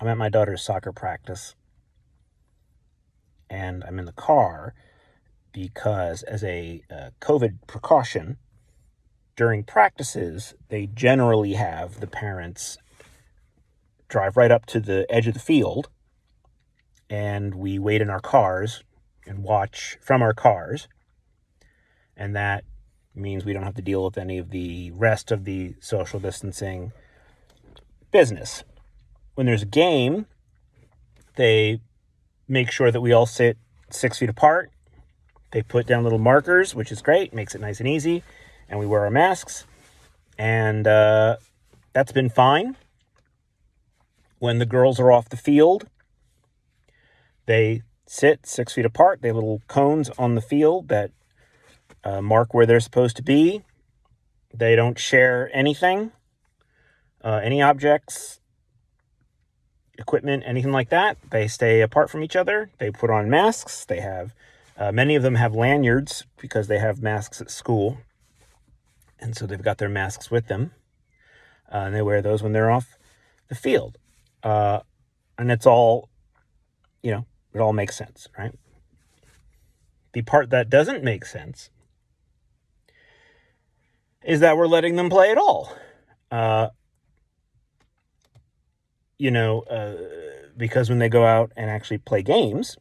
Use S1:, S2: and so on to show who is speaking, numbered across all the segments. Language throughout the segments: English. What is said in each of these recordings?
S1: I'm at my daughter's soccer practice and I'm in the car because, as a uh, COVID precaution, during practices, they generally have the parents drive right up to the edge of the field and we wait in our cars and watch from our cars. And that means we don't have to deal with any of the rest of the social distancing business. When there's a game, they make sure that we all sit six feet apart. They put down little markers, which is great, makes it nice and easy, and we wear our masks. And uh, that's been fine. When the girls are off the field, they sit six feet apart. They have little cones on the field that uh, mark where they're supposed to be. They don't share anything, uh, any objects, equipment, anything like that. They stay apart from each other. They put on masks. They have, uh, many of them have lanyards because they have masks at school. And so they've got their masks with them. Uh, and they wear those when they're off the field. Uh, and it's all, you know, it all makes sense, right? The part that doesn't make sense is that we're letting them play at all. Uh, you know, uh, because when they go out and actually play games,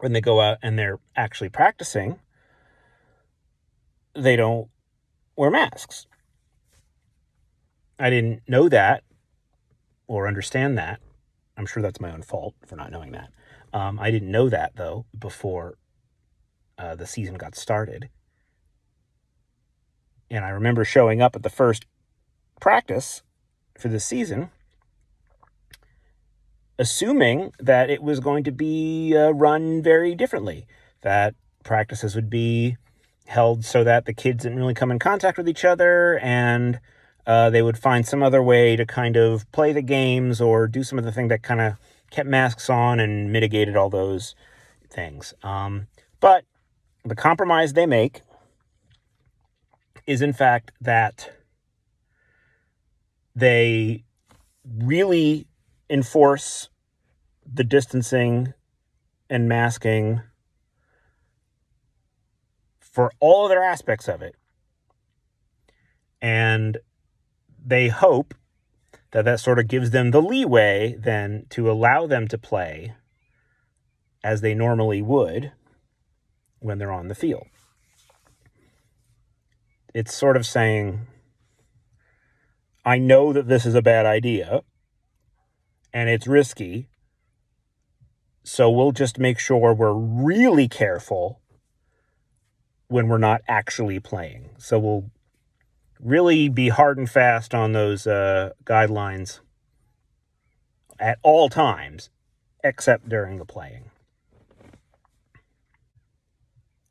S1: when they go out and they're actually practicing, they don't wear masks. I didn't know that or understand that. I'm sure that's my own fault for not knowing that. Um, I didn't know that though before uh, the season got started. And I remember showing up at the first practice for the season, assuming that it was going to be uh, run very differently, that practices would be held so that the kids didn't really come in contact with each other and uh, they would find some other way to kind of play the games or do some of the thing that kind of kept masks on and mitigated all those things. Um, but the compromise they make is, in fact, that they really enforce the distancing and masking for all other aspects of it. And they hope that that sort of gives them the leeway then to allow them to play as they normally would when they're on the field. It's sort of saying, I know that this is a bad idea and it's risky. So we'll just make sure we're really careful when we're not actually playing. So we'll really be hard and fast on those uh, guidelines at all times, except during the playing.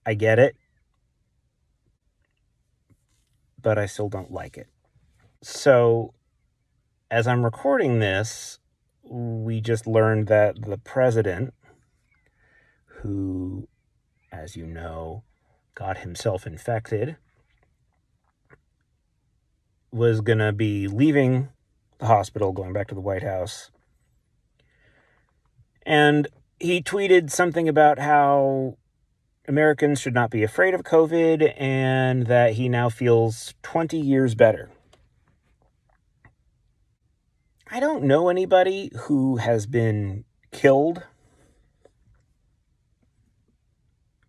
S1: I get it, but I still don't like it. So, as I'm recording this, we just learned that the president, who, as you know, got himself infected, was going to be leaving the hospital, going back to the White House. And he tweeted something about how Americans should not be afraid of COVID and that he now feels 20 years better. I don't know anybody who has been killed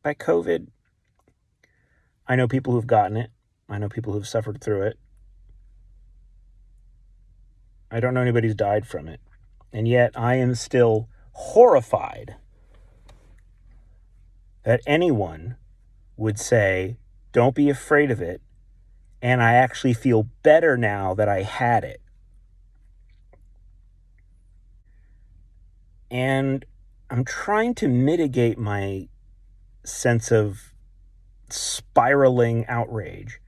S1: by COVID. I know people who've gotten it. I know people who've suffered through it. I don't know anybody who's died from it. And yet I am still horrified that anyone would say, don't be afraid of it. And I actually feel better now that I had it. And I'm trying to mitigate my sense of spiraling outrage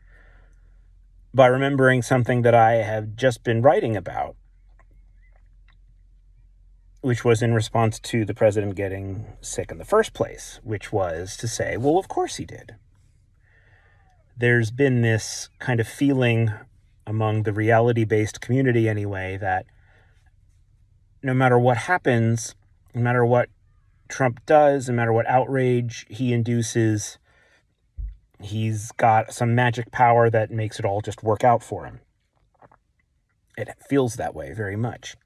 S1: by remembering something that I have just been writing about, which was in response to the president getting sick in the first place, which was to say, well, of course he did. There's been this kind of feeling among the reality based community, anyway, that no matter what happens, no matter what Trump does, no matter what outrage he induces, he's got some magic power that makes it all just work out for him. It feels that way very much.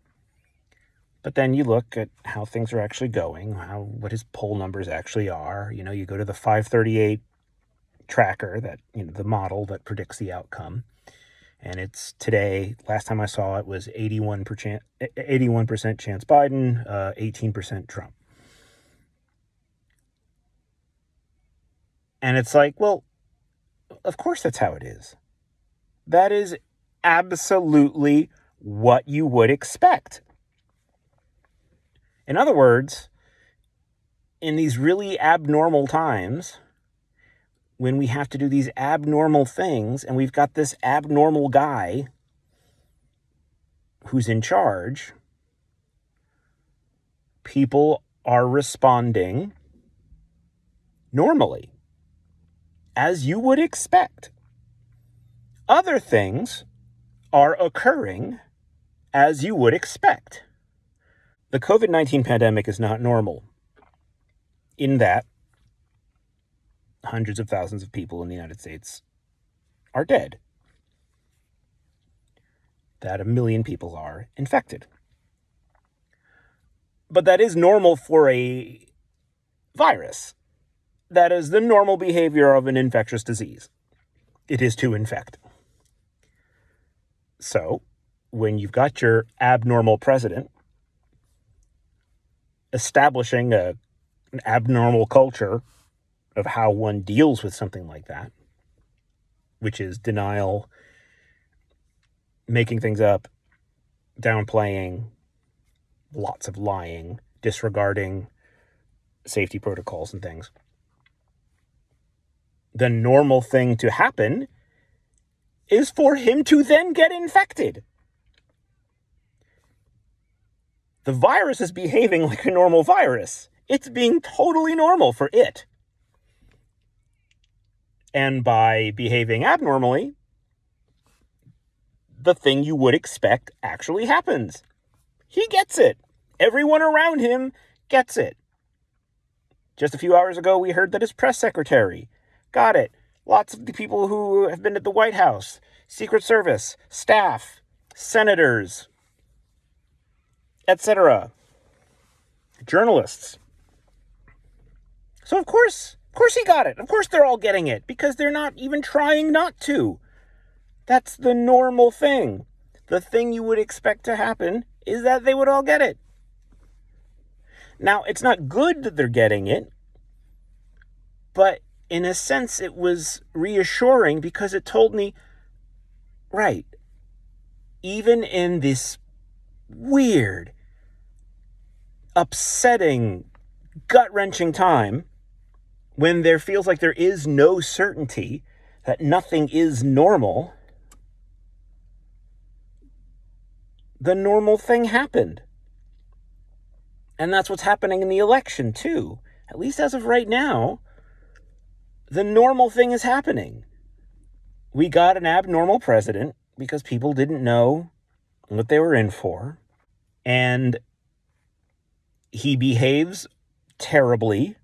S1: But then you look at how things are actually going, how what his poll numbers actually are. You know, you go to the 538 tracker that, you know, the model that predicts the outcome. And it's today, last time I saw it was 81%, 81% chance Biden, uh, 18% Trump. And it's like, well, of course that's how it is. That is absolutely what you would expect. In other words, in these really abnormal times, when we have to do these abnormal things and we've got this abnormal guy who's in charge, people are responding normally, as you would expect. Other things are occurring as you would expect. The COVID 19 pandemic is not normal in that hundreds of thousands of people in the United States are dead, that a million people are infected. But that is normal for a virus. That is the normal behavior of an infectious disease. It is to infect. So, when you've got your abnormal president establishing a, an abnormal culture of how one deals with something like that, which is denial, making things up, downplaying, lots of lying, disregarding safety protocols and things. The normal thing to happen is for him to then get infected. The virus is behaving like a normal virus. It's being totally normal for it. And by behaving abnormally, the thing you would expect actually happens. He gets it. Everyone around him gets it. Just a few hours ago, we heard that his press secretary got it lots of the people who have been at the White House, Secret Service, staff, senators, etc., journalists. So, of course, of course he got it. Of course they're all getting it because they're not even trying not to. That's the normal thing. The thing you would expect to happen is that they would all get it. Now, it's not good that they're getting it, but in a sense, it was reassuring because it told me, right, even in this weird, upsetting, gut wrenching time, when there feels like there is no certainty that nothing is normal, the normal thing happened. And that's what's happening in the election, too. At least as of right now, the normal thing is happening. We got an abnormal president because people didn't know what they were in for. And he behaves terribly,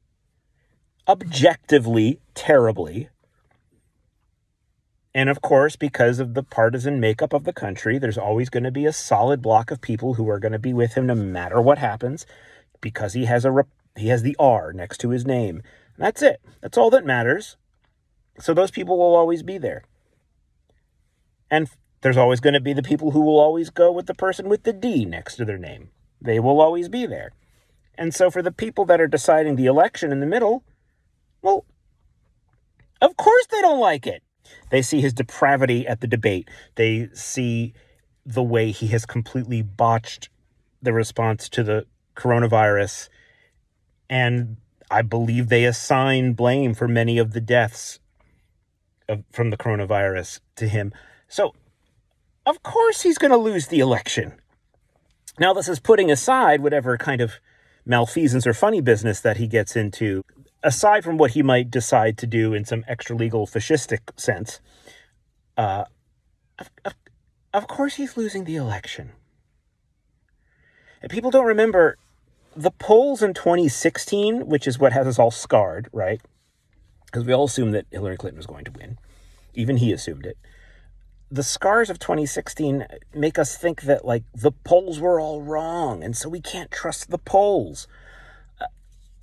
S1: objectively terribly. And of course, because of the partisan makeup of the country, there's always going to be a solid block of people who are going to be with him no matter what happens because he has a he has the R next to his name. That's it. That's all that matters. So those people will always be there. And there's always going to be the people who will always go with the person with the D next to their name. They will always be there. And so for the people that are deciding the election in the middle, well, of course they don't like it. They see his depravity at the debate. They see the way he has completely botched the response to the coronavirus and I believe they assign blame for many of the deaths of, from the coronavirus to him. So, of course, he's going to lose the election. Now, this is putting aside whatever kind of malfeasance or funny business that he gets into, aside from what he might decide to do in some extra legal fascistic sense. Uh, of, of, of course, he's losing the election. And people don't remember the polls in 2016, which is what has us all scarred, right? Because we all assumed that Hillary Clinton was going to win. Even he assumed it. The scars of 2016 make us think that, like, the polls were all wrong, and so we can't trust the polls.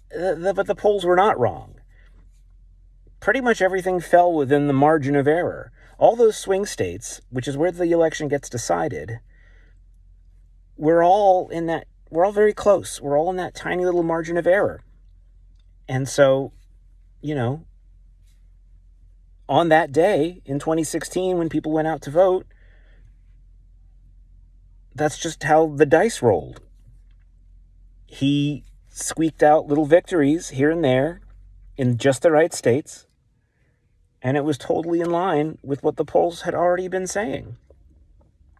S1: The, but the polls were not wrong. Pretty much everything fell within the margin of error. All those swing states, which is where the election gets decided, we're all in that we're all very close. We're all in that tiny little margin of error. And so, you know, on that day in 2016 when people went out to vote, that's just how the dice rolled. He squeaked out little victories here and there in just the right states, and it was totally in line with what the polls had already been saying.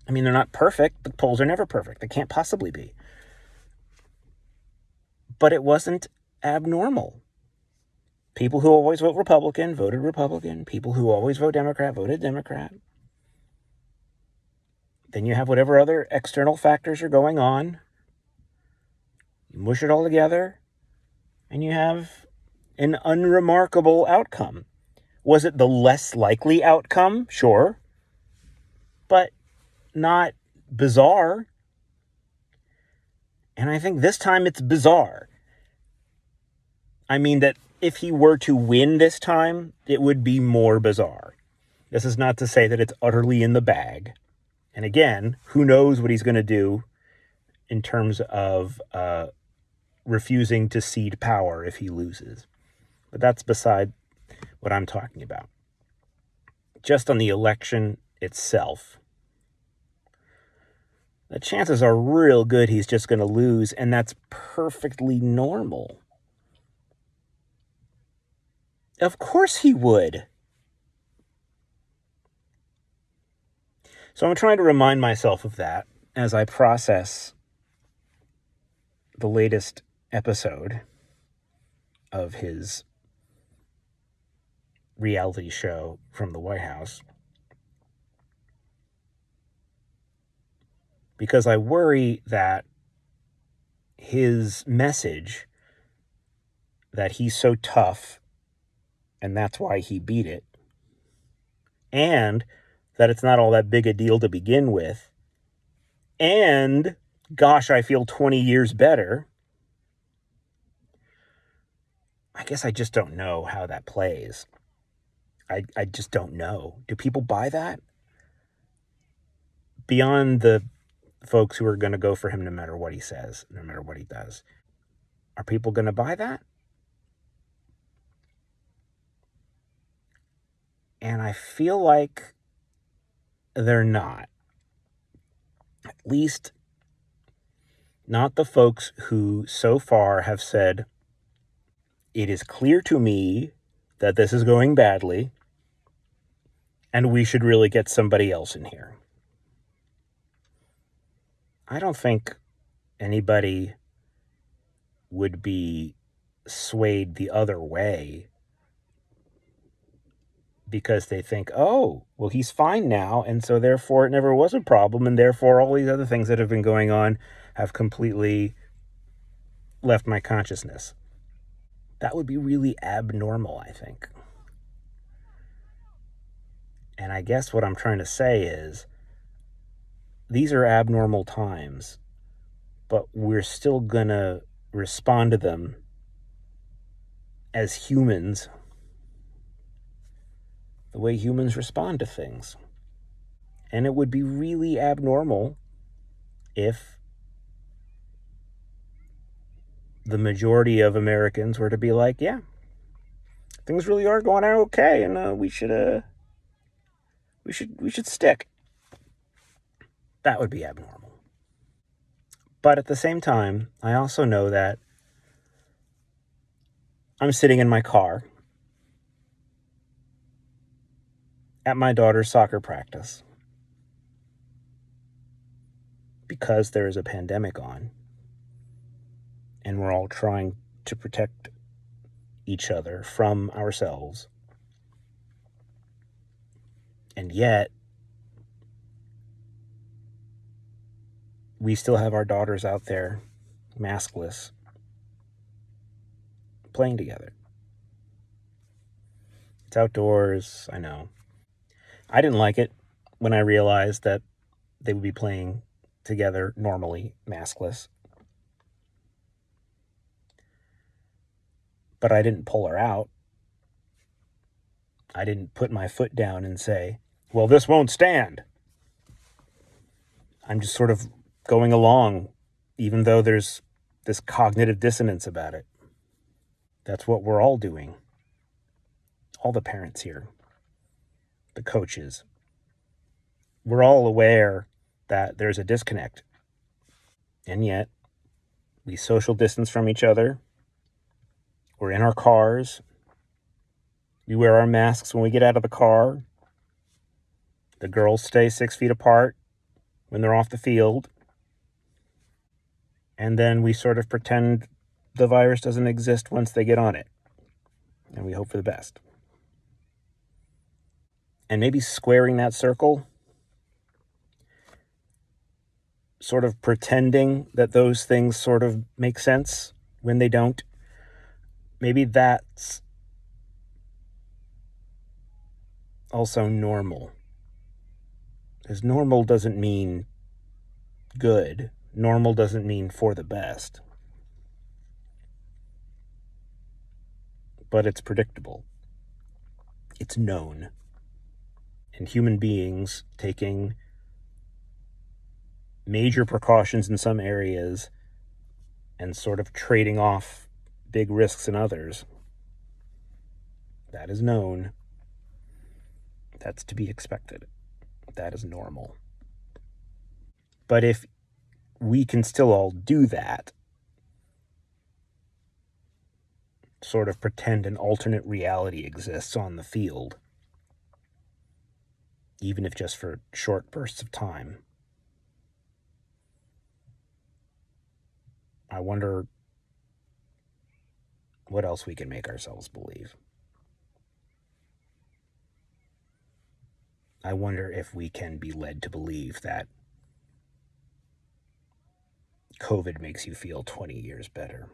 S1: I mean, they're not perfect. The polls are never perfect. They can't possibly be. But it wasn't abnormal. People who always vote Republican voted Republican. People who always vote Democrat voted Democrat. Then you have whatever other external factors are going on. You mush it all together, and you have an unremarkable outcome. Was it the less likely outcome? Sure. But not bizarre. And I think this time it's bizarre. I mean, that if he were to win this time, it would be more bizarre. This is not to say that it's utterly in the bag. And again, who knows what he's going to do in terms of uh, refusing to cede power if he loses. But that's beside what I'm talking about. Just on the election itself, the chances are real good he's just going to lose, and that's perfectly normal. Of course he would. So I'm trying to remind myself of that as I process the latest episode of his reality show from the White House. because I worry that his message that he's so tough and that's why he beat it, and that it's not all that big a deal to begin with, and gosh, I feel 20 years better. I guess I just don't know how that plays. I, I just don't know. Do people buy that? Beyond the folks who are going to go for him no matter what he says, no matter what he does. Are people going to buy that? And I feel like they're not. At least not the folks who so far have said, it is clear to me that this is going badly and we should really get somebody else in here. I don't think anybody would be swayed the other way because they think, oh, well, he's fine now. And so therefore it never was a problem. And therefore all these other things that have been going on have completely left my consciousness. That would be really abnormal, I think. And I guess what I'm trying to say is these are abnormal times, but we're still going to respond to them as humans the way humans respond to things. And it would be really abnormal if the majority of Americans were to be like, yeah, things really are going out okay, and uh, we should uh, we should we should stick. That would be abnormal. But at the same time, I also know that I'm sitting in my car at my daughter's soccer practice because there is a pandemic on and we're all trying to protect each other from ourselves. And yet, we still have our daughters out there, maskless, playing together. It's outdoors, I know. I didn't like it when I realized that they would be playing together normally, maskless. But I didn't pull her out. I didn't put my foot down and say, well, this won't stand. I'm just sort of going along, even though there's this cognitive dissonance about it. That's what we're all doing. All the parents here, the coaches. We're all aware that there's a disconnect. And yet, we social distance from each other. We're in our cars. We wear our masks when we get out of the car. The girls stay six feet apart when they're off the field. And then we sort of pretend the virus doesn't exist once they get on it. And we hope for the best. And maybe squaring that circle, sort of pretending that those things sort of make sense when they don't. Maybe that's also normal. Because normal doesn't mean good, normal doesn't mean for the best. But it's predictable, it's known. And human beings taking major precautions in some areas and sort of trading off big risks in others. That is known. That's to be expected That is normal. But if we can still all do that, sort of pretend an alternate reality exists on the field, even if just for short bursts of time. I wonder what else we can make ourselves believe. I wonder if we can be led to believe that COVID makes you feel 20 years better.